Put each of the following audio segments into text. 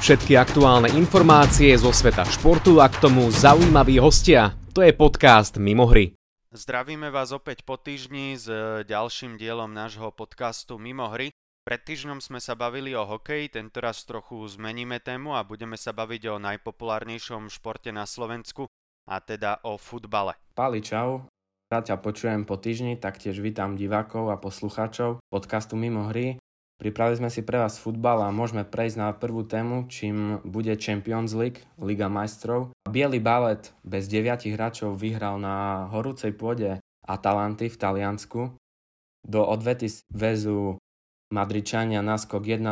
Všetky aktuálne informácie zo sveta športu a k tomu zaujímaví hostia. To je podcast Mimo hry. Zdravíme vás opäť po týždni s ďalším dielom nášho podcastu Mimo hry. Pred týždňom sme sa bavili o hokeji, tentoraz trochu zmeníme tému a budeme sa baviť o najpopulárnejšom športe na Slovensku, a teda o futbale. Pali, čau. Rád ťa počujem po týždni, taktiež vítam divákov a poslucháčov podcastu Mimo hry. Pripravili sme si pre vás futbal a môžeme prejsť na prvú tému, čím bude Champions League, Liga majstrov. Bielý balet bez deviatich hráčov vyhral na horúcej pôde Atalanty v Taliansku. Do odvety väzu Madričania náskok 1-0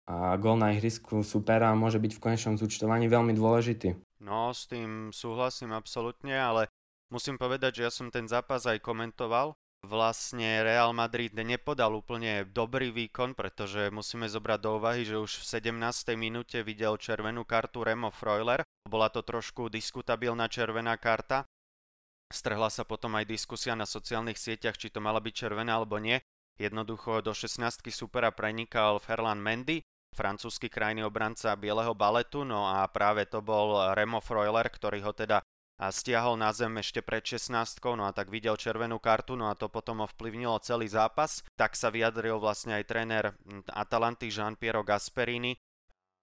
a gol na ihrisku supera môže byť v konečnom zúčtovaní veľmi dôležitý. No, s tým súhlasím absolútne, ale Musím povedať, že ja som ten zápas aj komentoval. Vlastne Real Madrid nepodal úplne dobrý výkon, pretože musíme zobrať do úvahy, že už v 17. minúte videl červenú kartu Remo Freuler. Bola to trošku diskutabilná červená karta. Strhla sa potom aj diskusia na sociálnych sieťach, či to mala byť červená alebo nie. Jednoducho do 16. supera prenikal Ferland Mendy, francúzsky krajný obranca bieleho baletu, no a práve to bol Remo Freuler, ktorý ho teda a stiahol na zem ešte pred 16, no a tak videl červenú kartu, no a to potom ovplyvnilo celý zápas. Tak sa vyjadril vlastne aj tréner Atalanty Jean Piero Gasperini,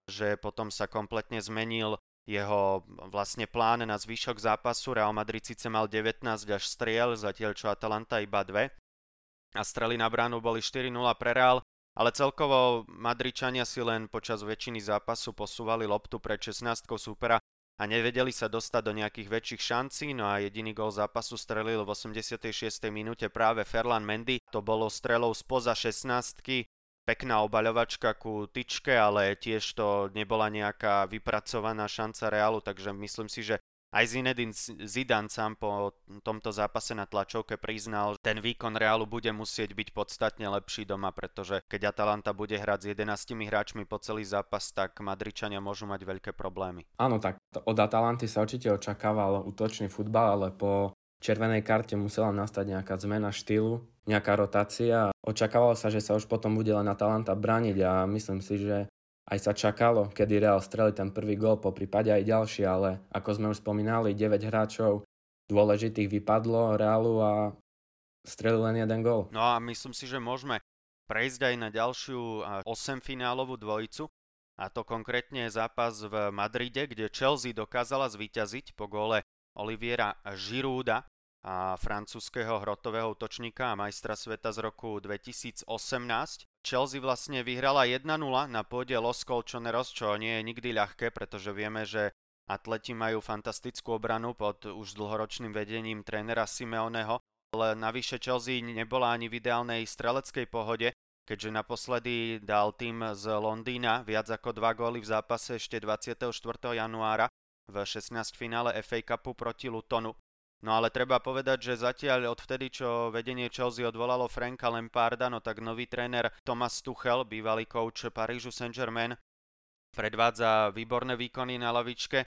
že potom sa kompletne zmenil jeho vlastne plán na zvyšok zápasu. Real Madrid síce mal 19 až striel, zatiaľ čo Atalanta iba 2. A strely na bránu boli 4-0 pre Real, ale celkovo Madričania si len počas väčšiny zápasu posúvali loptu pred 16 súpera a nevedeli sa dostať do nejakých väčších šancí, no a jediný gol zápasu strelil v 86. minúte práve Ferlan Mendy. To bolo strelou spoza 16 pekná obaľovačka ku tyčke, ale tiež to nebola nejaká vypracovaná šanca Realu, takže myslím si, že aj Zinedine Zidane sám po tomto zápase na tlačovke priznal, že ten výkon Realu bude musieť byť podstatne lepší doma, pretože keď Atalanta bude hrať s 11 hráčmi po celý zápas, tak Madričania môžu mať veľké problémy. Áno, tak od Atalanty sa určite očakával útočný futbal, ale po červenej karte musela nastať nejaká zmena štýlu, nejaká rotácia. Očakávalo sa, že sa už potom bude len Atalanta brániť a myslím si, že aj sa čakalo, kedy Real streli ten prvý gol, po prípade aj ďalší, ale ako sme už spomínali, 9 hráčov dôležitých vypadlo Realu a strelil len jeden gol. No a myslím si, že môžeme prejsť aj na ďalšiu 8 finálovú dvojicu, a to konkrétne zápas v Madride, kde Chelsea dokázala zvíťaziť po gole Oliviera Žirúda a francúzského hrotového útočníka a majstra sveta z roku 2018. Chelsea vlastne vyhrala 1-0 na pôde Los Colchoneros, čo nie je nikdy ľahké, pretože vieme, že atleti majú fantastickú obranu pod už dlhoročným vedením trénera Simeoneho, ale navyše Chelsea nebola ani v ideálnej streleckej pohode, keďže naposledy dal tým z Londýna viac ako 2 góly v zápase ešte 24. januára v 16 finále FA Cupu proti Lutonu. No ale treba povedať, že zatiaľ od vtedy, čo vedenie Chelsea odvolalo Franka Lamparda, no tak nový tréner Thomas Tuchel, bývalý coach Parížu Saint-Germain, predvádza výborné výkony na lavičke.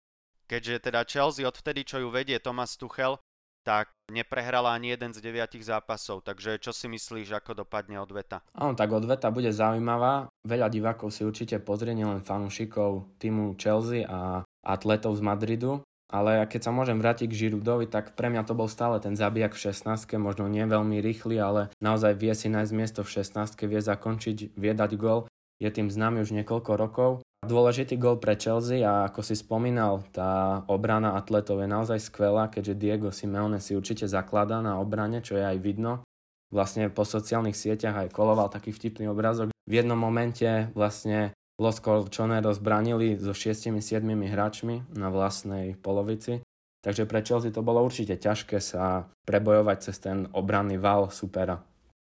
Keďže teda Chelsea od vtedy, čo ju vedie Thomas Tuchel, tak neprehrala ani jeden z deviatich zápasov. Takže čo si myslíš, ako dopadne odveta? Áno, tak odveta bude zaujímavá. Veľa divákov si určite pozrie, nielen fanúšikov týmu Chelsea a atletov z Madridu. Ale keď sa môžem vrátiť k Žirudovi, tak pre mňa to bol stále ten zabijak v 16 možno nie veľmi rýchly, ale naozaj vie si nájsť miesto v 16 vie zakončiť, vie dať gol. Je tým známy už niekoľko rokov. Dôležitý gol pre Chelsea a ako si spomínal, tá obrana atletov je naozaj skvelá, keďže Diego Simeone si určite zakladá na obrane, čo je aj vidno. Vlastne po sociálnych sieťach aj koloval taký vtipný obrazok. V jednom momente vlastne Los Colchoneros zbranili so 6-7 hráčmi na vlastnej polovici. Takže pre Chelsea to bolo určite ťažké sa prebojovať cez ten obranný val supera.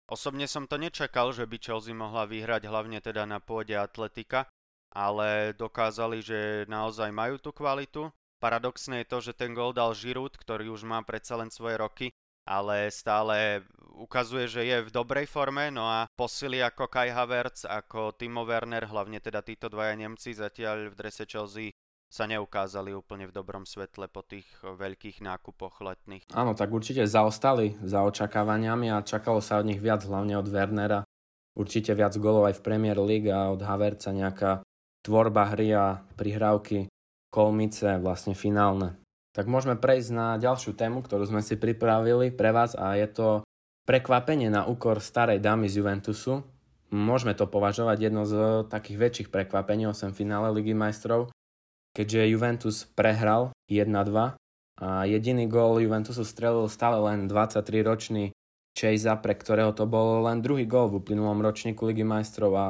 Osobne som to nečakal, že by Chelsea mohla vyhrať hlavne teda na pôde atletika, ale dokázali, že naozaj majú tú kvalitu. Paradoxné je to, že ten gol dal Giroud, ktorý už má predsa len svoje roky, ale stále ukazuje, že je v dobrej forme, no a posily ako Kai Havertz, ako Timo Werner, hlavne teda títo dvaja Nemci zatiaľ v drese Chelsea sa neukázali úplne v dobrom svetle po tých veľkých nákupoch letných. Áno, tak určite zaostali za očakávaniami a čakalo sa od nich viac, hlavne od Wernera. Určite viac golov aj v Premier League a od Havertza nejaká tvorba hry a prihrávky kolmice vlastne finálne. Tak môžeme prejsť na ďalšiu tému, ktorú sme si pripravili pre vás a je to prekvapenie na úkor starej dámy z Juventusu. Môžeme to považovať jedno z takých väčších prekvapení 8 finále Ligy majstrov, keďže Juventus prehral 1-2 a jediný gól Juventusu strelil stále len 23-ročný Chase, pre ktorého to bol len druhý gól v uplynulom ročníku Ligy majstrov a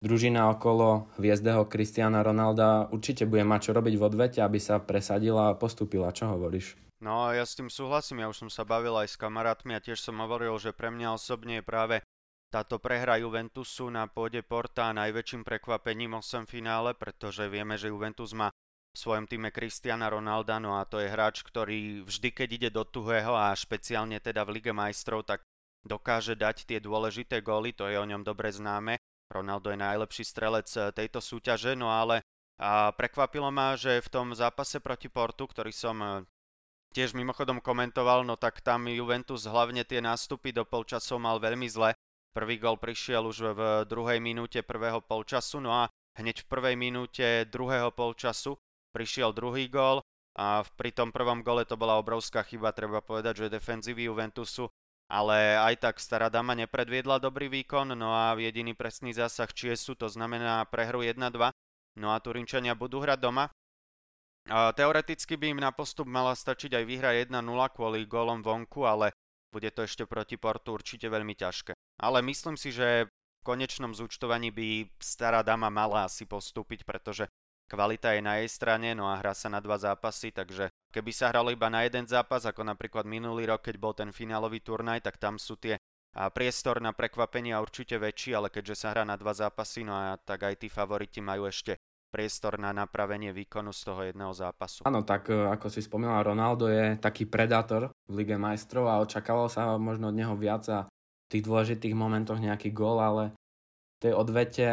družina okolo hviezdeho Cristiana Ronalda určite bude mať čo robiť v odvete, aby sa presadila a postupila. Čo hovoríš? No ja s tým súhlasím, ja už som sa bavil aj s kamarátmi a tiež som hovoril, že pre mňa osobne je práve táto prehra Juventusu na pôde Porta najväčším prekvapením 8 finále, pretože vieme, že Juventus má v svojom týme Cristiana Ronalda, no a to je hráč, ktorý vždy, keď ide do tuhého a špeciálne teda v Lige majstrov, tak dokáže dať tie dôležité góly, to je o ňom dobre známe. Ronaldo je najlepší strelec eh, tejto súťaže, no ale a prekvapilo ma, že v tom zápase proti Portu, ktorý som eh, tiež mimochodom komentoval, no tak tam Juventus hlavne tie nástupy do polčasov mal veľmi zle. Prvý gol prišiel už v druhej minúte prvého polčasu, no a hneď v prvej minúte druhého polčasu prišiel druhý gól a pri tom prvom gole to bola obrovská chyba, treba povedať, že defenzívy Juventusu ale aj tak stará dama nepredviedla dobrý výkon, no a jediný presný zásah Čiesu, to znamená prehru 1-2, no a Turinčania budú hrať doma. A teoreticky by im na postup mala stačiť aj výhra 1-0 kvôli gólom vonku, ale bude to ešte proti Portu určite veľmi ťažké. Ale myslím si, že v konečnom zúčtovaní by stará dama mala asi postúpiť, pretože kvalita je na jej strane, no a hrá sa na dva zápasy, takže Keby sa hralo iba na jeden zápas, ako napríklad minulý rok, keď bol ten finálový turnaj, tak tam sú tie a priestor na prekvapenia určite väčší, ale keďže sa hrá na dva zápasy, no a tak aj tí favoriti majú ešte priestor na napravenie výkonu z toho jedného zápasu. Áno, tak e, ako si spomínal, Ronaldo je taký predátor v Lige majstrov a očakávalo sa možno od neho viac a v tých dôležitých momentoch nejaký gól, ale v tej odvete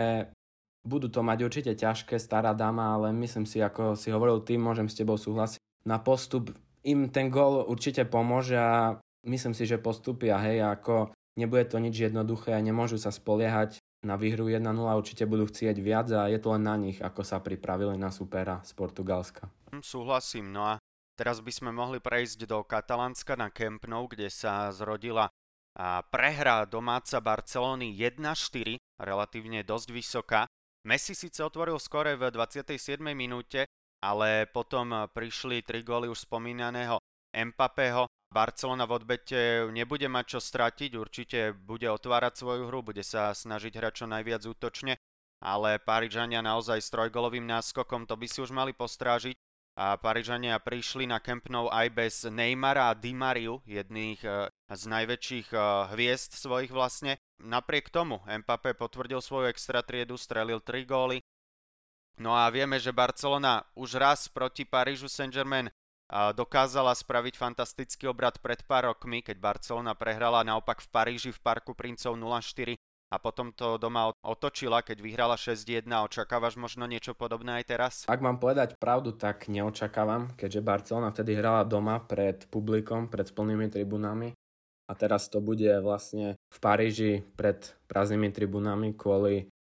budú to mať určite ťažké, stará dáma, ale myslím si, ako si hovoril ty, môžem s tebou súhlasiť, na postup im ten gól určite pomôže a myslím si, že postupia, hej, ako nebude to nič jednoduché a nemôžu sa spoliehať na výhru 1-0, určite budú chcieť viac a je to len na nich, ako sa pripravili na supera z Portugalska. Hm, súhlasím, no a teraz by sme mohli prejsť do Katalánska na Camp Nou, kde sa zrodila a prehra domáca Barcelony 1-4, relatívne dosť vysoká. Messi síce otvoril skore v 27. minúte, ale potom prišli tri góly už spomínaného Mbappého. Barcelona v odbete nebude mať čo stratiť, určite bude otvárať svoju hru, bude sa snažiť hrať čo najviac útočne, ale Parížania naozaj s trojgolovým náskokom to by si už mali postrážiť a Parížania prišli na Camp Nou aj bez Neymara a Di Mariu, jedných eh, z najväčších eh, hviezd svojich vlastne. Napriek tomu Mbappé potvrdil svoju extra triedu, strelil 3 góly, No a vieme, že Barcelona už raz proti Parížu Saint-Germain dokázala spraviť fantastický obrad pred pár rokmi, keď Barcelona prehrala naopak v Paríži v Parku princov 0-4 a potom to doma otočila, keď vyhrala 6-1. Očakávaš možno niečo podobné aj teraz? Ak mám povedať pravdu, tak neočakávam, keďže Barcelona vtedy hrala doma pred publikom, pred plnými tribunami a teraz to bude vlastne v Paríži pred prázdnymi tribunami kvôli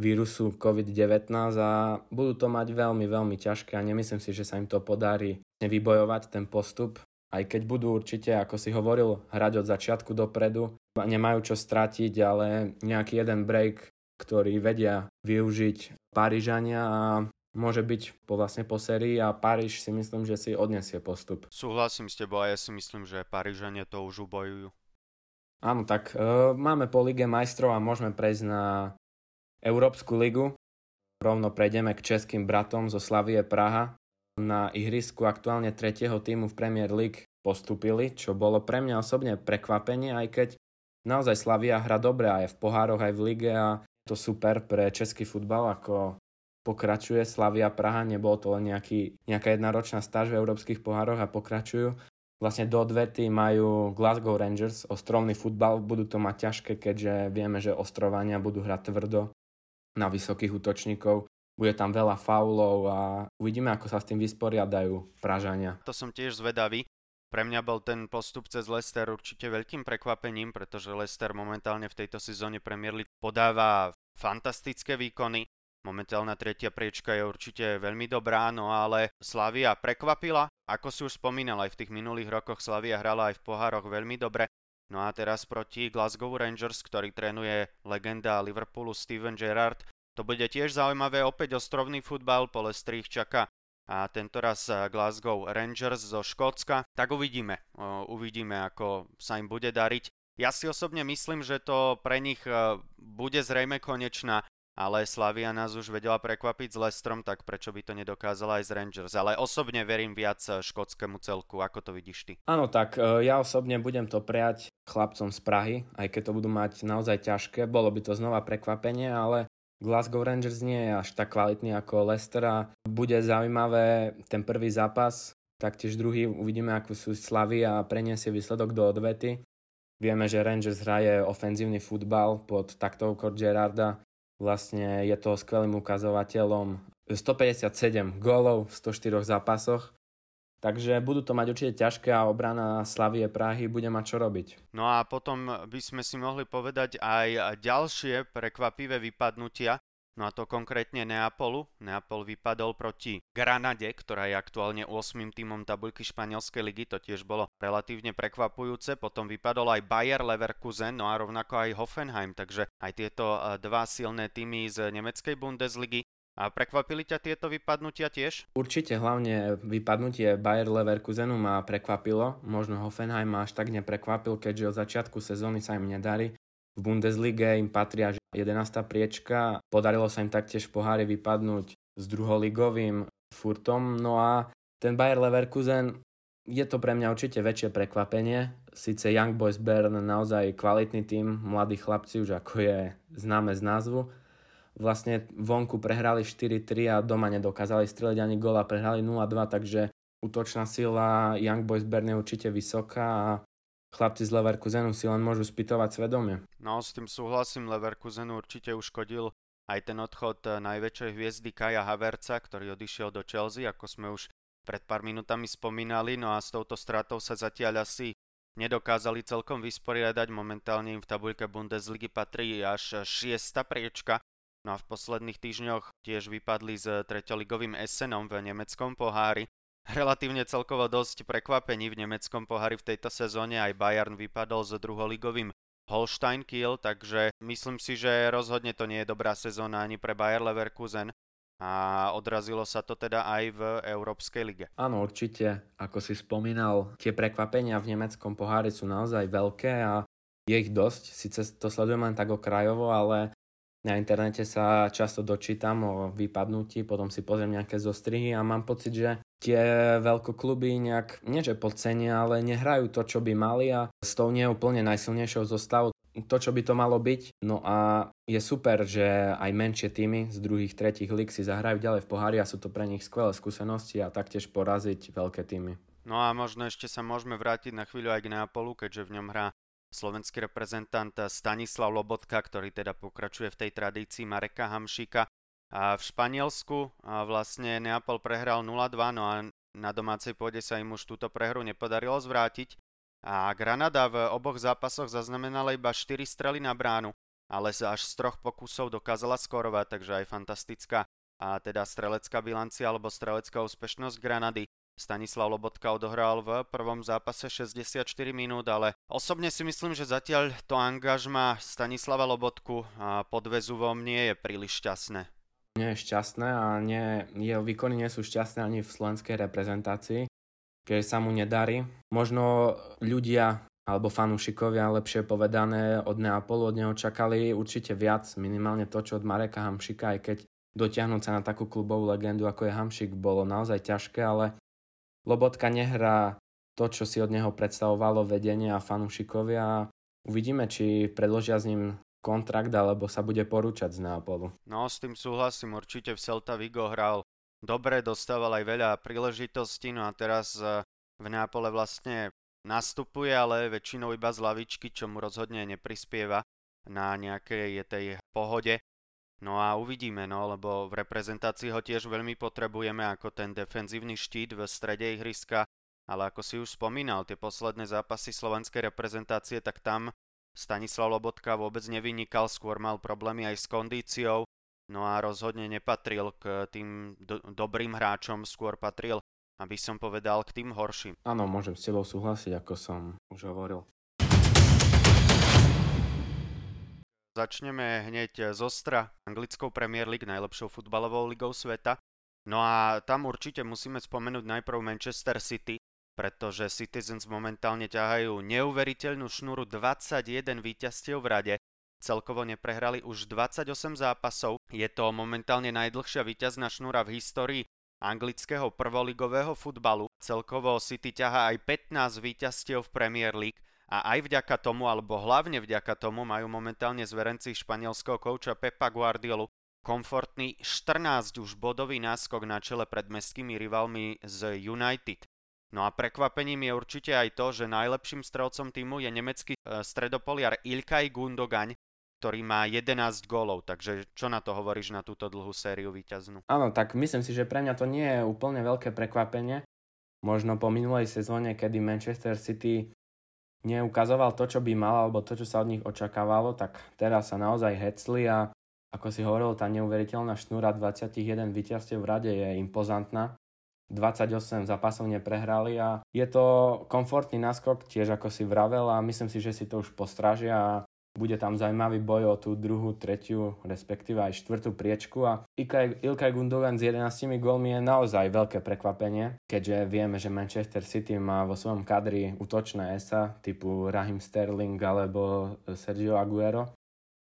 vírusu COVID-19 a budú to mať veľmi, veľmi ťažké a nemyslím si, že sa im to podarí vybojovať ten postup. Aj keď budú určite, ako si hovoril, hrať od začiatku dopredu, nemajú čo stratiť, ale nejaký jeden break, ktorý vedia využiť Parížania a môže byť po, vlastne po sérii a Paríž si myslím, že si odnesie postup. Súhlasím s tebou a ja si myslím, že Parížania to už ubojujú. Áno, tak e, máme po Lige majstrov a môžeme prejsť na Európsku ligu. Rovno prejdeme k českým bratom zo Slavie Praha. Na ihrisku aktuálne tretieho týmu v Premier League postupili, čo bolo pre mňa osobne prekvapenie, aj keď naozaj Slavia hra dobre aj v pohároch, aj v lige a to super pre český futbal, ako pokračuje Slavia Praha, nebolo to len nejaký, nejaká jedna ročná stáž v európskych pohároch a pokračujú. Vlastne do odvety majú Glasgow Rangers, ostrovný futbal, budú to mať ťažké, keďže vieme, že ostrovania budú hrať tvrdo na vysokých útočníkov. Bude tam veľa faulov a uvidíme, ako sa s tým vysporiadajú Pražania. To som tiež zvedavý. Pre mňa bol ten postup cez Leicester určite veľkým prekvapením, pretože Leicester momentálne v tejto sezóne Premier League podáva fantastické výkony. Momentálna tretia priečka je určite veľmi dobrá, no ale Slavia prekvapila. Ako si už spomínal, aj v tých minulých rokoch Slavia hrala aj v pohároch veľmi dobre. No a teraz proti Glasgow Rangers, ktorý trénuje legenda Liverpoolu Steven Gerrard, to bude tiež zaujímavé, opäť ostrovný futbal, po Lestri čaká a tento raz Glasgow Rangers zo Škótska, tak uvidíme. Uvidíme, ako sa im bude dariť. Ja si osobne myslím, že to pre nich bude zrejme konečná ale Slavia nás už vedela prekvapiť s Lestrom, tak prečo by to nedokázala aj z Rangers. Ale osobne verím viac eh, škótskému celku, ako to vidíš ty? Áno, tak eh, ja osobne budem to prijať chlapcom z Prahy, aj keď to budú mať naozaj ťažké. Bolo by to znova prekvapenie, ale Glasgow Rangers nie je až tak kvalitný ako Leicester a bude zaujímavé ten prvý zápas, taktiež druhý uvidíme, ako sú slavy a preniesie výsledok do odvety. Vieme, že Rangers hraje ofenzívny futbal pod taktovkou Gerarda Vlastne je to skvelým ukazovateľom. 157 gólov v 104 zápasoch, Takže budú to mať určite ťažké a obrana Slavie Prahy bude mať čo robiť. No a potom by sme si mohli povedať aj ďalšie prekvapivé vypadnutia. No a to konkrétne Neapolu. Neapol vypadol proti Granade, ktorá je aktuálne 8. týmom tabuľky španielskej ligy, to tiež bolo relatívne prekvapujúce. Potom vypadol aj Bayer Leverkusen, no a rovnako aj Hoffenheim, takže aj tieto eh, dva silné týmy z nemeckej Bundesligy a prekvapili ťa tieto vypadnutia tiež? Určite, hlavne vypadnutie Bayer Leverkusenu ma prekvapilo. Možno Hoffenheim ma až tak neprekvapil, keďže od začiatku sezóny sa im nedarí. V Bundeslige im patria 11. priečka. Podarilo sa im taktiež v pohári vypadnúť s druholigovým Furtom. No a ten Bayer Leverkusen je to pre mňa určite väčšie prekvapenie. Sice Young Boys Bern naozaj kvalitný tým, mladí chlapci už ako je známe z názvu. Vlastne vonku prehrali 4-3 a doma nedokázali streliť ani gól a prehrali 0-2, takže útočná sila Young Boys Bern je určite vysoká a Chlapci z Leverkusenu si len môžu spýtovať svedomie. No, s tým súhlasím, Leverkusenu určite uškodil aj ten odchod eh, najväčšej hviezdy Kaja Haverca, ktorý odišiel do Chelsea, ako sme už pred pár minútami spomínali, no a s touto stratou sa zatiaľ asi nedokázali celkom vysporiadať. Momentálne im v tabuľke Bundesligy patrí až šiesta priečka. No a v posledných týždňoch tiež vypadli s treťoligovým Essenom v nemeckom pohári. Relatívne celkovo dosť prekvapení v nemeckom pohári v tejto sezóne. Aj Bayern vypadol s druholigovým Holstein Kiel, takže myslím si, že rozhodne to nie je dobrá sezóna ani pre Bayer Leverkusen a odrazilo sa to teda aj v Európskej lige. Áno, určite. Ako si spomínal, tie prekvapenia v nemeckom pohári sú naozaj veľké a je ich dosť. Sice to sledujem len tak okrajovo, ale na internete sa často dočítam o vypadnutí, potom si pozriem nejaké zostrihy a mám pocit, že tie veľkokluby nejak, nie že podcenia, ale nehrajú to, čo by mali a s tou nie úplne najsilnejšou zostavou to, čo by to malo byť. No a je super, že aj menšie týmy z druhých, tretích lig si zahrajú ďalej v pohári a sú to pre nich skvelé skúsenosti a taktiež poraziť veľké týmy. No a možno ešte sa môžeme vrátiť na chvíľu aj k Neapolu, keďže v ňom hrá slovenský reprezentant Stanislav Lobotka, ktorý teda pokračuje v tej tradícii Mareka Hamšíka. A v Španielsku a vlastne Neapol prehral 0-2, no a na domácej pôde sa im už túto prehru nepodarilo zvrátiť. A Granada v oboch zápasoch zaznamenala iba 4 strely na bránu, ale sa až z troch pokusov dokázala skorovať, takže aj fantastická a teda strelecká bilancia alebo strelecká úspešnosť Granady. Stanislav Lobotka odohral v prvom zápase 64 minút, ale osobne si myslím, že zatiaľ to angažma Stanislava Lobotku pod Vezuvom nie je príliš šťastné nie je šťastné a nie, jeho výkony nie sú šťastné ani v slovenskej reprezentácii, keď sa mu nedarí. Možno ľudia alebo fanúšikovia, lepšie povedané, od Neapolu od neho čakali určite viac, minimálne to, čo od Mareka Hamšika, aj keď dotiahnuť sa na takú klubovú legendu, ako je Hamšik, bolo naozaj ťažké, ale Lobotka nehrá to, čo si od neho predstavovalo vedenie a fanúšikovia. Uvidíme, či predložia s ním kontrakt alebo sa bude porúčať z Neapolu. No s tým súhlasím, určite v Celta Vigo hral dobre, dostával aj veľa príležitostí, no a teraz eh, v Neapole vlastne nastupuje, ale väčšinou iba z lavičky, čo mu rozhodne neprispieva na nejakej tej pohode. No a uvidíme, no, lebo v reprezentácii ho tiež veľmi potrebujeme ako ten defenzívny štít v strede ihriska, ale ako si už spomínal, tie posledné zápasy slovenskej reprezentácie, tak tam Stanislav Lobotka vôbec nevynikal, skôr mal problémy aj s kondíciou. no a rozhodne nepatril k tým do- dobrým hráčom, skôr patril, aby som povedal, k tým horším. Áno, môžem s tebou súhlasiť, ako som už hovoril. Začneme hneď z Ostra, anglickou Premier League, najlepšou futbalovou ligou sveta. No a tam určite musíme spomenúť najprv Manchester City, pretože Citizens momentálne ťahajú neuveriteľnú šnúru 21 víťazstiev v rade. Celkovo neprehrali už 28 zápasov. Je to momentálne najdlhšia víťazná šnúra v histórii anglického prvoligového futbalu. Celkovo City ťaha aj 15 víťazstiev v Premier League a aj vďaka tomu, alebo hlavne vďaka tomu majú momentálne zverenci španielského kouča Pepa Guardiolu komfortný 14 už bodový náskok na čele pred mestskými rivalmi z United. No a prekvapením je určite aj to, že najlepším strelcom týmu je nemecký e, stredopoliar Ilkay Gundogan, ktorý má 11 gólov, takže čo na to hovoríš na túto dlhú sériu víťaznú? Áno, tak myslím si, že pre mňa to nie je úplne veľké prekvapenie. Možno po minulej sezóne, kedy Manchester City neukazoval to, čo by mal, alebo to, čo sa od nich očakávalo, tak teraz sa naozaj hecli a ako si hovoril, tá neuveriteľná šnúra 21 víťazstiev v rade je impozantná. 28 zápasov neprehrali a je to komfortný náskok, tiež ako si vravel a myslím si, že si to už postrážia a bude tam zaujímavý boj o tú druhú, tretiu, respektíve aj štvrtú priečku a Ilkay Gundogan s 11 gólmi je naozaj veľké prekvapenie, keďže vieme, že Manchester City má vo svojom kadri útočné esa typu Raheem Sterling alebo Sergio Aguero.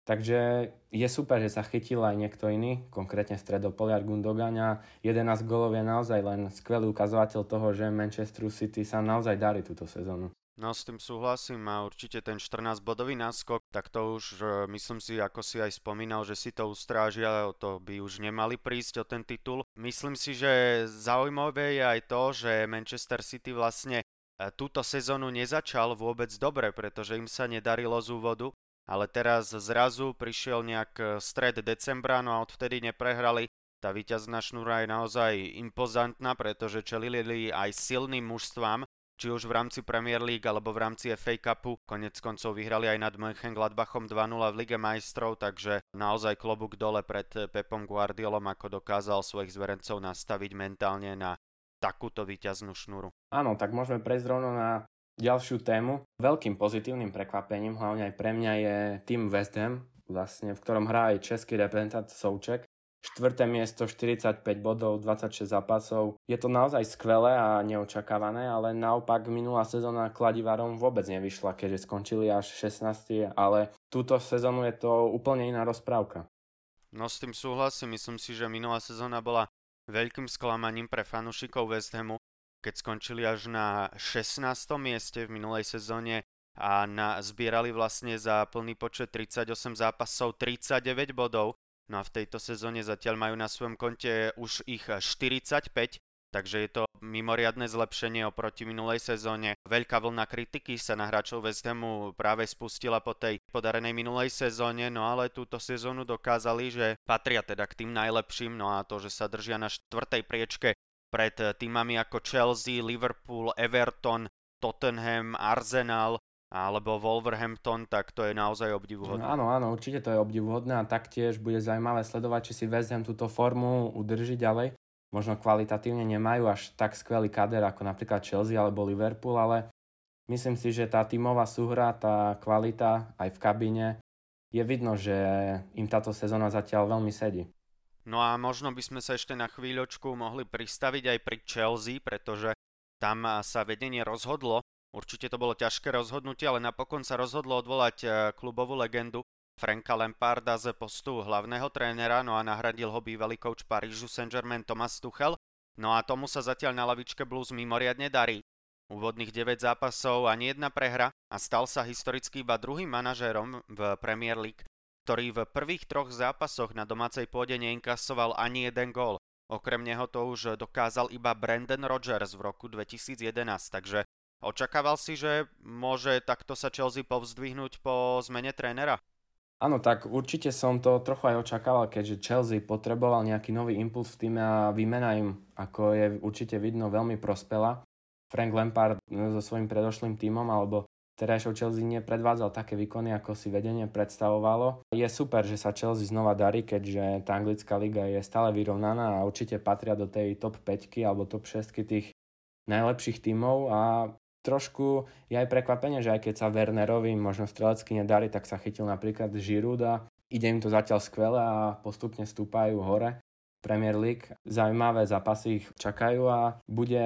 Takže je super, že sa chytil aj niekto iný, konkrétne stredopoliar Gundogan a 11 golov je naozaj len skvelý ukazovateľ toho, že Manchester City sa naozaj darí túto sezónu. No s tým súhlasím a určite ten 14-bodový náskok, tak to už myslím si, ako si aj spomínal, že si to ustrážia, to by už nemali prísť o ten titul. Myslím si, že zaujímavé je aj to, že Manchester City vlastne e, túto sezónu nezačal vôbec dobre, pretože im sa nedarilo z úvodu, ale teraz zrazu prišiel nejak e, stred decembra, no a odvtedy neprehrali. Tá víťazná šnúra je naozaj impozantná, pretože čelili aj silným mužstvám, či už v rámci Premier League alebo v rámci FA Cupu. Konec koncov vyhrali aj nad Mönchengladbachom 2-0 v Lige majstrov, takže naozaj klobúk dole pred Pepom Guardiolom, ako dokázal svojich zverencov nastaviť mentálne na takúto víťaznú šnúru. Áno, tak môžeme prejsť rovno na ďalšiu tému. Veľkým pozitívnym prekvapením, hlavne aj pre mňa, je tým West Ham, vlastne, v ktorom hrá aj český reprezentant Souček. Štvrté miesto, 45 bodov, 26 zápasov. Je to naozaj skvelé a neočakávané, ale naopak minulá sezóna Kladivarom vôbec nevyšla, keďže skončili až 16. Ale túto sezónu je to úplne iná rozprávka. No s tým súhlasím, myslím si, že minulá sezóna bola veľkým sklamaním pre fanúšikov West Hamu, keď skončili až na 16. mieste v minulej sezóne a na, zbierali vlastne za plný počet 38 zápasov 39 bodov No a v tejto sezóne zatiaľ majú na svojom konte už ich 45, takže je to mimoriadne zlepšenie oproti minulej sezóne. Veľká vlna kritiky sa na hráčov West Hamu práve spustila po tej podarenej minulej sezóne, no ale túto sezónu dokázali, že patria teda k tým najlepším, no a to, že sa držia na štvrtej priečke pred týmami ako Chelsea, Liverpool, Everton, Tottenham, Arsenal, alebo Wolverhampton, tak to je naozaj obdivuhodné. áno, áno, určite to je obdivuhodné a taktiež bude zaujímavé sledovať, či si West Ham túto formu udrží ďalej. Možno kvalitatívne nemajú až tak skvelý kader ako napríklad Chelsea alebo Liverpool, ale myslím si, že tá tímová súhra, tá kvalita aj v kabíne, je vidno, že im táto sezóna zatiaľ veľmi sedí. No a možno by sme sa ešte na chvíľočku mohli pristaviť aj pri Chelsea, pretože tam sa vedenie rozhodlo, Určite to bolo ťažké rozhodnutie, ale napokon sa rozhodlo odvolať e, klubovú legendu Franka Lamparda z postu hlavného trénera, no a nahradil ho bývalý coach Parížu Saint-Germain Thomas Tuchel. No a tomu sa zatiaľ na lavičke Blues mimoriadne darí. Úvodných 9 zápasov ani jedna prehra a stal sa historicky iba druhým manažérom v Premier League, ktorý v prvých troch zápasoch na domácej pôde neinkasoval ani jeden gól. Okrem neho to už dokázal iba Brandon Rodgers v roku 2011, takže Očakával si, že môže takto sa Chelsea povzdvihnúť po zmene trénera? Áno, tak určite som to trochu aj očakával, keďže Chelsea potreboval nejaký nový impuls v týme a výmena im, ako je určite vidno, veľmi prospela. Frank Lampard so svojím predošlým týmom alebo terajšou Chelsea nepredvádzal také výkony, ako si vedenie predstavovalo. Je super, že sa Chelsea znova darí, keďže tá anglická liga je stále vyrovnaná a určite patria do tej top 5 alebo top 6 tých najlepších tímov a trošku je aj prekvapenie, že aj keď sa Wernerovi možno strelecky nedarí, tak sa chytil napríklad Giroud a ide im to zatiaľ skvele a postupne stúpajú hore. Premier League. Zaujímavé zápasy ich čakajú a bude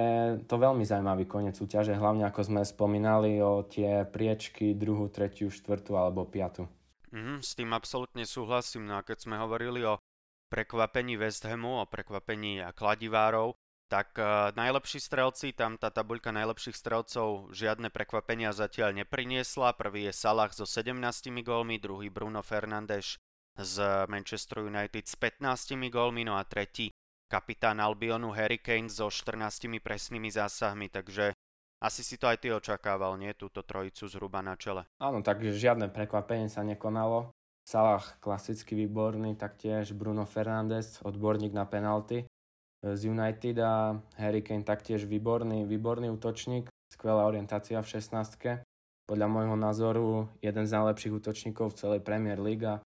to veľmi zaujímavý koniec súťaže, hlavne ako sme spomínali o tie priečky druhú, tretiu, štvrtú alebo piatu. Mm, s tým absolútne súhlasím. No a keď sme hovorili o prekvapení West Hamu, o prekvapení kladivárov, tak uh, najlepší strelci, tam tá tabuľka najlepších strelcov žiadne prekvapenia zatiaľ nepriniesla. Prvý je Salah so 17 gólmi, druhý Bruno Fernández z Manchester United s 15 gólmi, no a tretí kapitán Albionu Harry Kane so 14 presnými zásahmi, takže asi si to aj ty očakával, nie? Túto trojicu zhruba na čele. Áno, takže žiadne prekvapenie sa nekonalo. Salah klasicky výborný, taktiež Bruno Fernández, odborník na penalty z United a Harry Kane taktiež výborný, výborný útočník, skvelá orientácia v 16 podľa môjho názoru jeden z najlepších útočníkov v celej Premier League a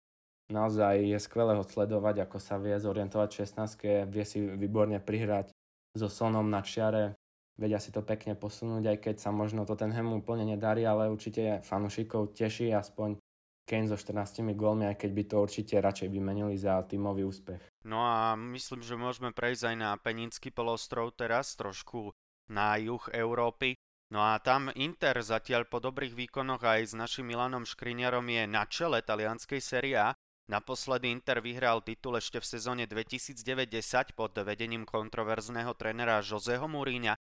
naozaj je skvelé ho sledovať, ako sa vie zorientovať v 16 vie si výborne prihrať so Sonom na čiare, vedia si to pekne posunúť, aj keď sa možno to ten Hem úplne nedarí, ale určite fanúšikov teší aspoň Kane so 14 gólmi, aj keď by to určite radšej vymenili za tímový úspech. No a myslím, že môžeme prejsť aj na Peninský polostrov teraz, trošku na juh Európy. No a tam Inter zatiaľ po dobrých výkonoch aj s našim Milanom Škriňarom je na čele talianskej série A Naposledy Inter vyhral titul ešte v sezóne 2090 pod vedením kontroverzného trénera Joseho Mourinha.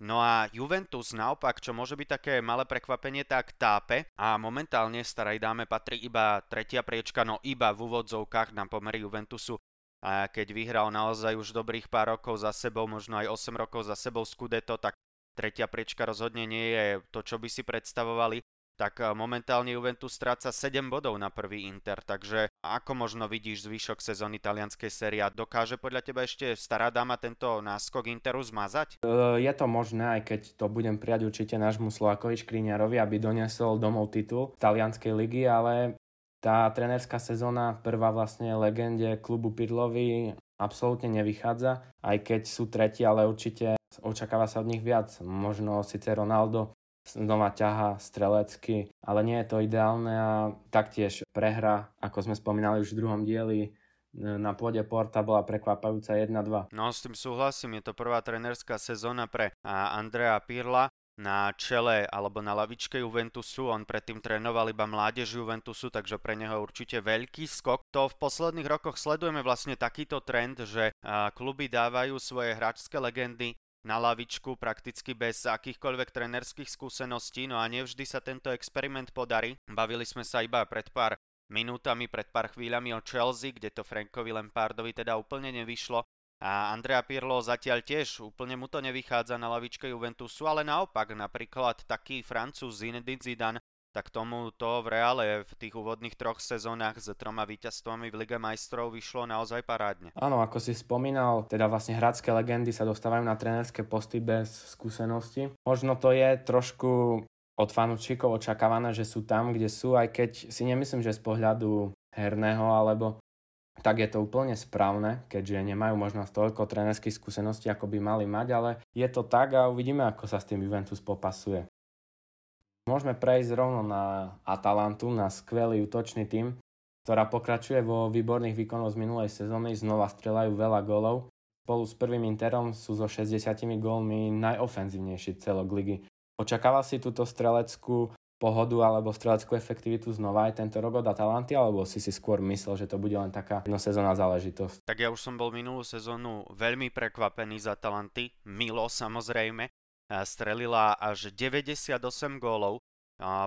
No a Juventus naopak, čo môže byť také malé prekvapenie, tak tápe a momentálne starej dáme patrí iba tretia priečka, no iba v úvodzovkách na pomery Juventusu. A keď vyhral naozaj už dobrých pár rokov za sebou, možno aj 8 rokov za sebou Scudetto, tak tretia priečka rozhodne nie je to, čo by si predstavovali tak eh, momentálne Juventus stráca 7 bodov na prvý Inter, takže ako možno vidíš zvyšok sezóny talianskej série? Dokáže podľa teba ešte stará dáma tento náskok Interu zmazať? Eh, je to možné, aj keď to budem prijať určite nášmu Slovakovi Škriňarovi, aby doniesol domov titul talianskej ligy, ale tá trenerská sezóna, prvá vlastne legende klubu Pirlovi, absolútne nevychádza, aj keď sú tretí, ale určite očakáva sa od nich viac. Možno síce Ronaldo znova ťaha strelecky, ale nie je to ideálne a taktiež prehra, ako sme spomínali už v druhom dieli, na pôde Porta bola prekvapajúca 1-2. No s tým súhlasím, je to prvá trenerská sezóna pre Andrea Pirla na čele alebo na lavičke Juventusu. On predtým trénoval iba mládež Juventusu, takže pre neho určite veľký skok. To v posledných rokoch sledujeme vlastne takýto trend, že kluby dávajú svoje hráčské legendy na lavičku prakticky bez akýchkoľvek trenerských skúseností, no a nevždy sa tento experiment podarí. Bavili sme sa iba pred pár minútami, pred pár chvíľami o Chelsea, kde to Frankovi Lempardovi teda úplne nevyšlo. A Andrea Pirlo zatiaľ tiež úplne mu to nevychádza na lavičke Juventusu, ale naopak napríklad taký Francúz Zinedine Zidane tak tomu to v reále v tých úvodných troch sezónach s troma víťazstvami v Lige majstrov vyšlo naozaj parádne. Áno, ako si spomínal, teda vlastne hradské legendy sa dostávajú na trénerské posty bez skúsenosti. Možno to je trošku od fanúčikov očakávané, že sú tam, kde sú, aj keď si nemyslím, že z pohľadu herného alebo tak je to úplne správne, keďže nemajú možnosť toľko trénerských skúseností, ako by mali mať, ale je to tak a uvidíme, ako sa s tým Juventus popasuje. Môžeme prejsť rovno na Atalantu, na skvelý útočný tým, ktorá pokračuje vo výborných výkonoch z minulej sezóny, znova strelajú veľa gólov. Spolu s prvým Interom sú so 60 gólmi najofenzívnejší celok ligy. Očakával si túto streleckú pohodu alebo streleckú efektivitu znova aj tento rok od Atalanty, alebo si si skôr myslel, že to bude len taká jednosezónna záležitosť? Tak ja už som bol minulú sezónu veľmi prekvapený z Atalanty, milo samozrejme, strelila až 98 gólov,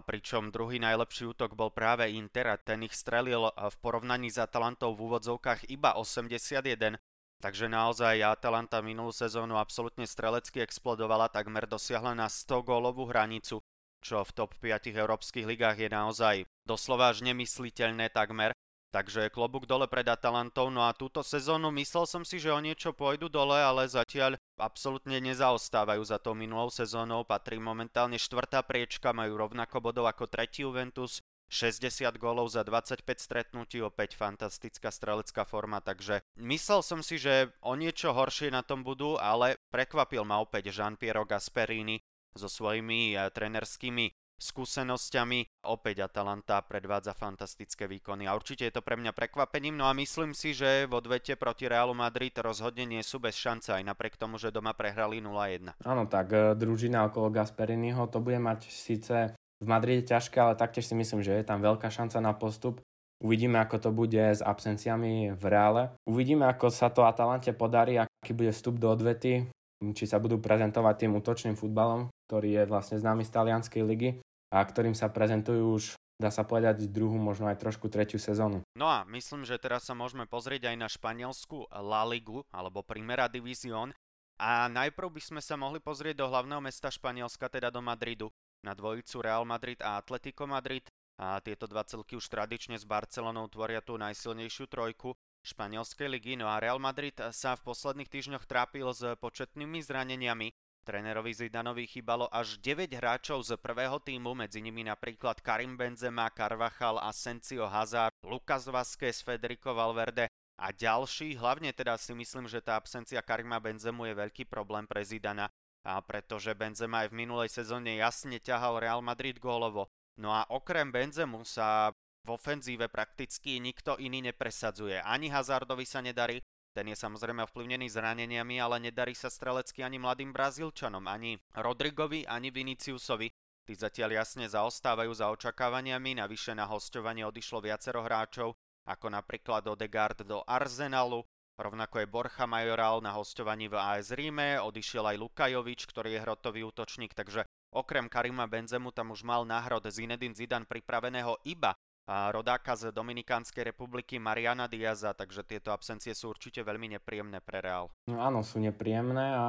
pričom druhý najlepší útok bol práve Inter a ten ich strelil v porovnaní s Atalantou v úvodzovkách iba 81, takže naozaj Atalanta minulú sezónu absolútne strelecky explodovala, takmer dosiahla na 100 gólovú hranicu, čo v top 5 európskych ligách je naozaj doslova až nemysliteľné takmer. Takže klobúk dole pred Atalantou. No a túto sezónu myslel som si, že o niečo pôjdu dole, ale zatiaľ absolútne nezaostávajú za tou minulou sezónou. Patrí momentálne štvrtá priečka, majú rovnako bodov ako tretí Juventus. 60 gólov za 25 stretnutí, opäť fantastická strelecká forma, takže myslel som si, že o niečo horšie na tom budú, ale prekvapil ma opäť Jean-Piero Gasperini so svojimi eh, trenerskými skúsenosťami. Opäť Atalanta predvádza fantastické výkony a určite je to pre mňa prekvapením. No a myslím si, že v odvete proti Realu Madrid rozhodne nie sú bez šance aj napriek tomu, že doma prehrali 0-1. Áno, tak eh, družina okolo Gasperiniho to bude mať síce v Madride ťažké, ale taktiež si myslím, že je tam veľká šanca na postup. Uvidíme, ako to bude s absenciami v reále. Uvidíme, ako sa to Atalante podarí, aký bude vstup do odvety, či sa budú prezentovať tým útočným futbalom, ktorý je vlastne známy z talianskej ligy a ktorým sa prezentujú už dá sa povedať druhú, možno aj trošku tretiu sezónu. No a myslím, že teraz sa môžeme pozrieť aj na španielsku La Ligu alebo Primera Division a najprv by sme sa mohli pozrieť do hlavného mesta Španielska, teda do Madridu na dvojicu Real Madrid a Atletico Madrid a tieto dva celky už tradične s Barcelonou tvoria tú najsilnejšiu trojku španielskej ligy. No a Real Madrid sa v posledných týždňoch trápil s početnými zraneniami. Trénerovi Zidanovi chýbalo až 9 hráčov z prvého týmu, medzi nimi napríklad Karim Benzema, Carvajal, Asensio Hazard, Lucas Vázquez, Federico Valverde a ďalší. Hlavne teda si myslím, že tá absencia Karima Benzemu je veľký problém pre Zidana a pretože Benzema aj v minulej sezóne jasne ťahal Real Madrid gólovo. No a okrem Benzemu sa v ofenzíve prakticky nikto iný nepresadzuje. Ani Hazardovi sa nedarí, ten je samozrejme ovplyvnený zraneniami, ale nedarí sa strelecky ani mladým Brazílčanom, ani Rodrigovi, ani Viniciusovi. Tí zatiaľ jasne zaostávajú za očakávaniami, navyše na hostovanie odišlo viacero hráčov, ako napríklad Odegaard do Arsenalu, Rovnako je Borcha Majoral na hostovaní v AS Ríme, odišiel aj Lukajovič, ktorý je hrotový útočník, takže okrem Karima Benzemu tam už mal náhrod Zinedine Zidane pripraveného iba a rodáka z Dominikánskej republiky Mariana Diaza, takže tieto absencie sú určite veľmi nepríjemné pre Real. No áno, sú nepríjemné a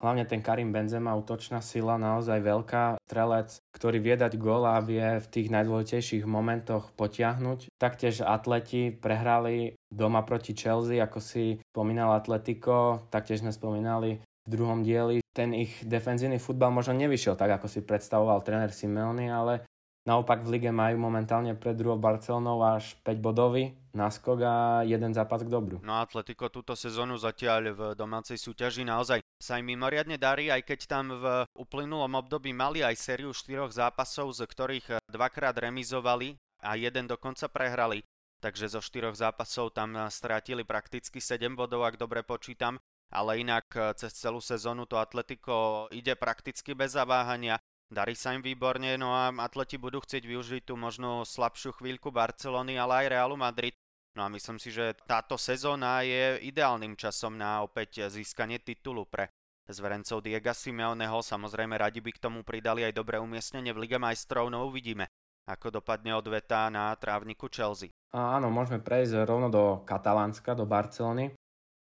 Hlavne ten Karim Benzema, útočná sila, naozaj veľká strelec, ktorý vie dať gól a vie v tých najdôležitejších momentoch potiahnuť. Taktiež atleti prehrali doma proti Chelsea, ako si spomínal Atletico, taktiež sme spomínali v druhom dieli. Ten ich defenzívny futbal možno nevyšiel tak, ako si predstavoval tréner Simeone, ale Naopak v lige majú momentálne pred druhou Barcelonou až 5 bodový naskok a jeden zápas k dobru. No Atletico túto sezónu zatiaľ v domácej súťaži naozaj sa im mimoriadne darí, aj keď tam v uplynulom období mali aj sériu štyroch zápasov, z ktorých dvakrát remizovali a jeden dokonca prehrali. Takže zo štyroch zápasov tam strátili prakticky 7 bodov, ak dobre počítam ale inak cez celú sezónu to Atletico ide prakticky bez zaváhania. Darí sa im výborne, no a atleti budú chcieť využiť tú možno slabšiu chvíľku Barcelony, ale aj Realu Madrid. No a myslím si, že táto sezóna je ideálnym časom na opäť získanie titulu pre zverencov Diega Simeoneho. Samozrejme radi by k tomu pridali aj dobré umiestnenie v Lige majstrov, no uvidíme, ako dopadne odveta na trávniku Chelsea. Áno, môžeme prejsť rovno do Katalánska, do Barcelony,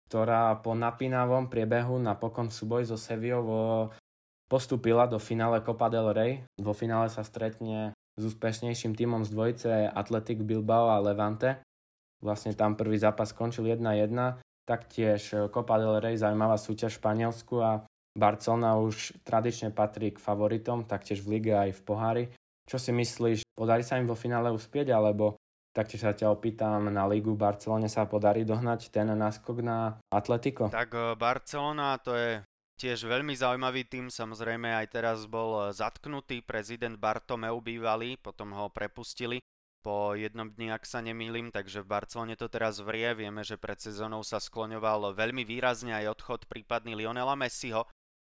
ktorá po napínavom priebehu napokon súboj so Sevillou postúpila do finále Copa del Rey. Vo finále sa stretne s úspešnejším tímom z dvojice Athletic Bilbao a Levante. Vlastne tam prvý zápas skončil 1-1. Taktiež Copa del Rey zaujímavá súťaž v Španielsku a Barcelona už tradične patrí k favoritom, taktiež v lige aj v pohári. Čo si myslíš, podarí sa im vo finále uspieť, alebo taktiež sa ťa opýtam, na ligu Barcelone sa podarí dohnať ten náskok na Atletico? Tak eh, Barcelona to je Tiež veľmi zaujímavý tým, samozrejme aj teraz bol zatknutý prezident Bartomeu bývalý, potom ho prepustili po jednom dni, ak sa nemýlim, takže v Barcelone to teraz vrie. Vieme, že pred sezónou sa skloňoval veľmi výrazne aj odchod prípadný Lionela Messiho,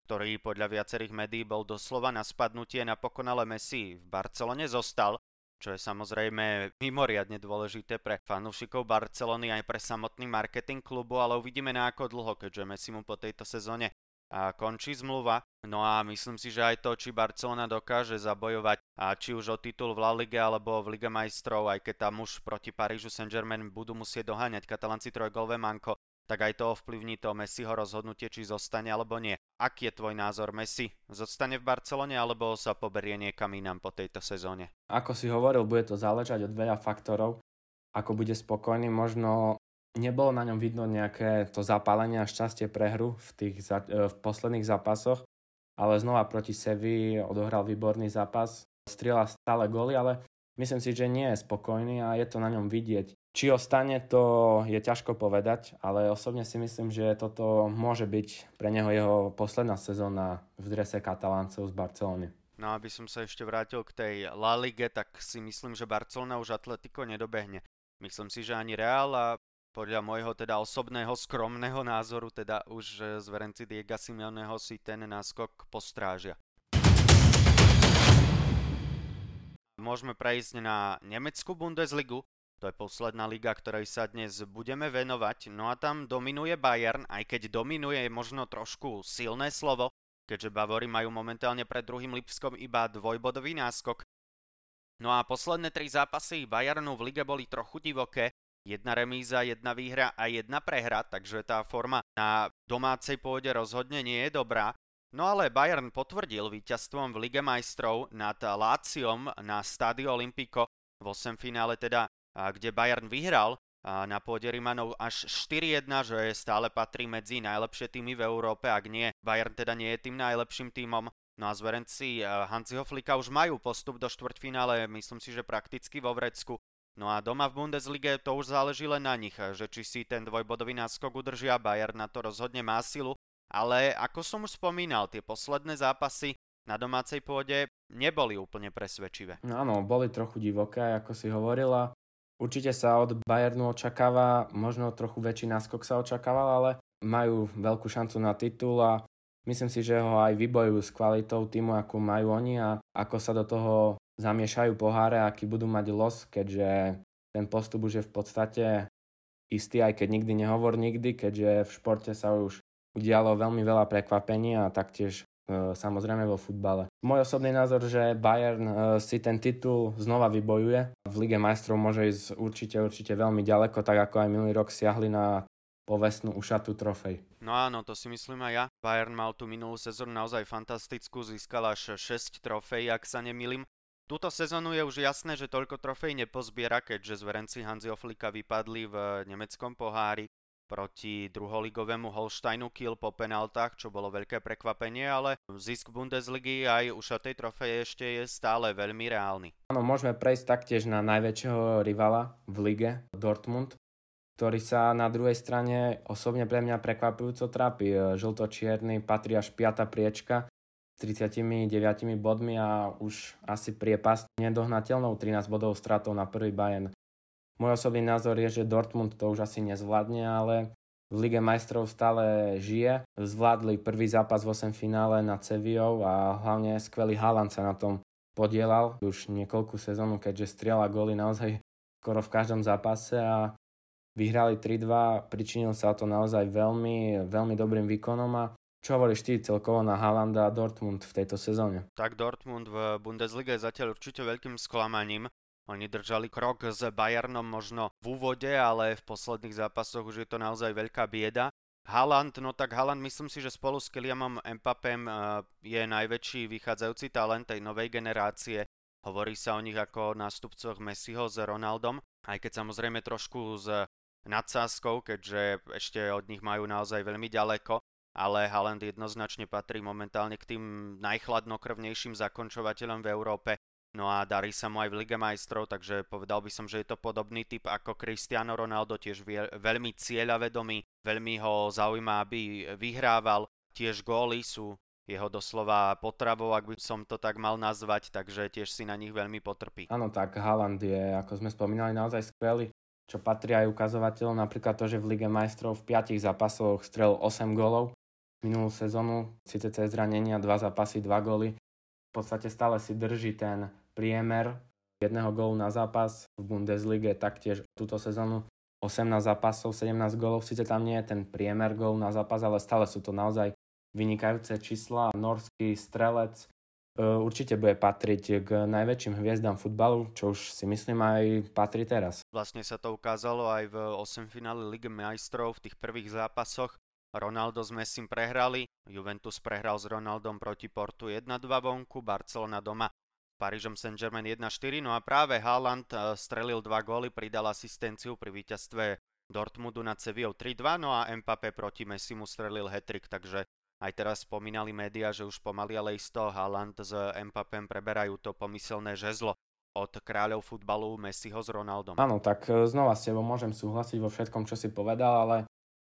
ktorý podľa viacerých médií bol doslova na spadnutie, napokon ale Messi v Barcelone zostal, čo je samozrejme mimoriadne dôležité pre fanúšikov Barcelony aj pre samotný marketing klubu, ale uvidíme na ako dlho, keďže Messi mu po tejto sezóne a končí zmluva. No a myslím si, že aj to, či Barcelona dokáže zabojovať a či už o titul v La Ligue alebo v Liga majstrov, aj keď tam už proti Parížu Saint-Germain budú musieť doháňať Katalanci trojgolové manko, tak aj to ovplyvní to Messiho rozhodnutie, či zostane alebo nie. Aký je tvoj názor Messi? Zostane v Barcelone alebo sa poberie niekam inám po tejto sezóne? Ako si hovoril, bude to záležať od veľa faktorov. ako bude spokojný. Možno nebolo na ňom vidno nejaké to zapálenie a šťastie pre hru v, tých, e, v posledných zápasoch, ale znova proti Sevi odohral výborný zápas, strieľa stále góly, ale myslím si, že nie je spokojný a je to na ňom vidieť. Či ostane, to je ťažko povedať, ale osobne si myslím, že toto môže byť pre neho jeho posledná sezóna v drese kataláncov z Barcelony. No aby som sa ešte vrátil k tej La Ligue, tak si myslím, že Barcelona už Atletico nedobehne. Myslím si, že ani Real a podľa môjho teda osobného skromného názoru teda už z Verenci Diega Simeoneho si ten náskok postrážia. Môžeme prejsť na nemeckú Bundesligu, to je posledná liga, ktorej sa dnes budeme venovať. No a tam dominuje Bayern, aj keď dominuje je možno trošku silné slovo, keďže Bavory majú momentálne pred druhým Lipskom iba dvojbodový náskok. No a posledné tri zápasy Bayernu v lige boli trochu divoké. Jedna remíza, jedna výhra a jedna prehra, takže tá forma na domácej pôde rozhodne nie je dobrá. No ale Bayern potvrdil víťazstvom v Lige majstrov nad Láciom na Stadio Olimpico v 8 finále teda, kde Bayern vyhral na pôde Rimanov až 4-1, že stále patrí medzi najlepšie týmy v Európe, ak nie, Bayern teda nie je tým najlepším týmom. No a zverenci Hansiho Flika už majú postup do štvrťfinále, myslím si, že prakticky vo Vrecku. No a doma v Bundeslige to už záleží len na nich, že či si ten dvojbodový náskok udržia, Bayern na to rozhodne má silu. Ale ako som už spomínal, tie posledné zápasy na domácej pôde neboli úplne presvedčivé. No áno, boli trochu divoké, ako si hovorila. Určite sa od Bayernu očakáva, možno trochu väčší náskok sa očakával, ale majú veľkú šancu na titul a myslím si, že ho aj vybojujú s kvalitou týmu, akú majú oni a ako sa do toho zamiešajú poháre, aký budú mať los, keďže ten postup už je v podstate istý, aj keď nikdy nehovor nikdy, keďže v športe sa už udialo veľmi veľa prekvapení a taktiež E, samozrejme vo futbale. Môj osobný názor, že Bayern e, si ten titul znova vybojuje. V Lige majstrov môže ísť určite, určite veľmi ďaleko, tak ako aj minulý rok siahli na povestnú ušatú trofej. No áno, to si myslím aj ja. Bayern mal tú minulú sezónu naozaj fantastickú, získal až 6 trofej, ak sa nemýlim. Túto sezónu je už jasné, že toľko trofej nepozbiera, keďže zverenci Hanzi Oflika vypadli v nemeckom pohári proti druholigovému Holsteinu Kiel po penaltách, čo bolo veľké prekvapenie, ale zisk Bundesligy aj už tej trofeje ešte je stále veľmi reálny. Áno, môžeme prejsť taktiež na najväčšieho rivala v lige, Dortmund, ktorý sa na druhej strane osobne pre mňa prekvapujúco trápi. Žlto-čierny patrí až 5. priečka 39 bodmi a už asi priepas nedohnateľnou 13 bodov stratou na prvý Bayern. Môj osobný názor je, že Dortmund to už asi nezvládne, ale v Lige majstrov stále žije. Zvládli prvý zápas v 8 finále nad Sevillou a hlavne skvelý Haaland sa na tom podielal už niekoľkú sezónu, keďže strieľa góly naozaj skoro v každom zápase a vyhrali 3-2, pričinil sa to naozaj veľmi, veľmi dobrým výkonom a čo hovoríš ty celkovo na Haalanda a Dortmund v tejto sezóne? Tak Dortmund v Bundesliga je zatiaľ určite veľkým sklamaním. Oni držali krok s Bayernom možno v úvode, ale v posledných zápasoch už je to naozaj veľká bieda. Haaland, no tak Haaland myslím si, že spolu s Kylianom Mbappem eh, je najväčší vychádzajúci talent tej novej generácie. Hovorí sa o nich ako o nástupcoch Messiho s Ronaldom, aj keď samozrejme trošku s nadsázkou, keďže ešte od nich majú naozaj veľmi ďaleko, ale Haaland jednoznačne patrí momentálne k tým najchladnokrvnejším zakončovateľom v Európe. No a darí sa mu aj v Lige majstrov, takže povedal by som, že je to podobný typ ako Cristiano Ronaldo, tiež veľmi cieľavedomý, veľmi ho zaujíma, aby vyhrával. Tiež góly sú jeho doslova potravou, ak by som to tak mal nazvať, takže tiež si na nich veľmi potrpí. Áno, tak Haaland je, ako sme spomínali, naozaj skvelý, čo patrí aj ukazovateľom, napríklad to, že v Lige majstrov v 5 zápasoch strel 8 gólov, minulú sezónu, síce cez zranenia, 2 zápasy, 2 góly, v podstate stále si drží ten priemer jedného gólu na zápas v Bundeslige taktiež túto sezónu 18 zápasov, 17 gólov, síce tam nie je ten priemer gól na zápas, ale stále sú to naozaj vynikajúce čísla. Norský strelec e, určite bude patriť k najväčším hviezdám futbalu, čo už si myslím aj patrí teraz. Vlastne sa to ukázalo aj v 8 finále Ligy majstrov v tých prvých zápasoch. Ronaldo s Messim prehrali, Juventus prehral s Ronaldom proti Portu 1-2 vonku, Barcelona doma Parížom Saint-Germain 1-4. No a práve Haaland eh, strelil dva góly, pridal asistenciu pri víťazstve Dortmundu nad Sevillou 3-2, no a Mbappé proti Messi mu strelil hetrik, takže aj teraz spomínali médiá, že už pomaly ale isto Haaland s Mbappém preberajú to pomyselné žezlo od kráľov futbalu Messiho s Ronaldom. Áno, tak e, znova s tebou môžem súhlasiť vo všetkom, čo si povedal, ale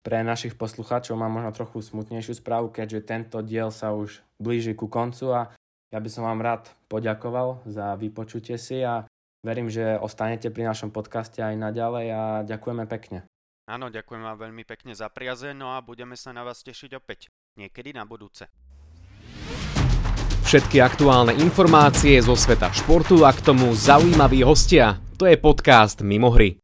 pre našich poslucháčov mám možno trochu smutnejšiu správu, keďže tento diel sa už blíži ku koncu a ja by som vám rád poďakoval za vypočutie si a verím, že ostanete pri našom podcaste aj naďalej a ďakujeme pekne. Áno, ďakujem vám veľmi pekne za priazeň, no a budeme sa na vás tešiť opäť niekedy na budúce. Všetky aktuálne informácie zo sveta športu a k tomu zaujímaví hostia. To je podcast Mimo hry.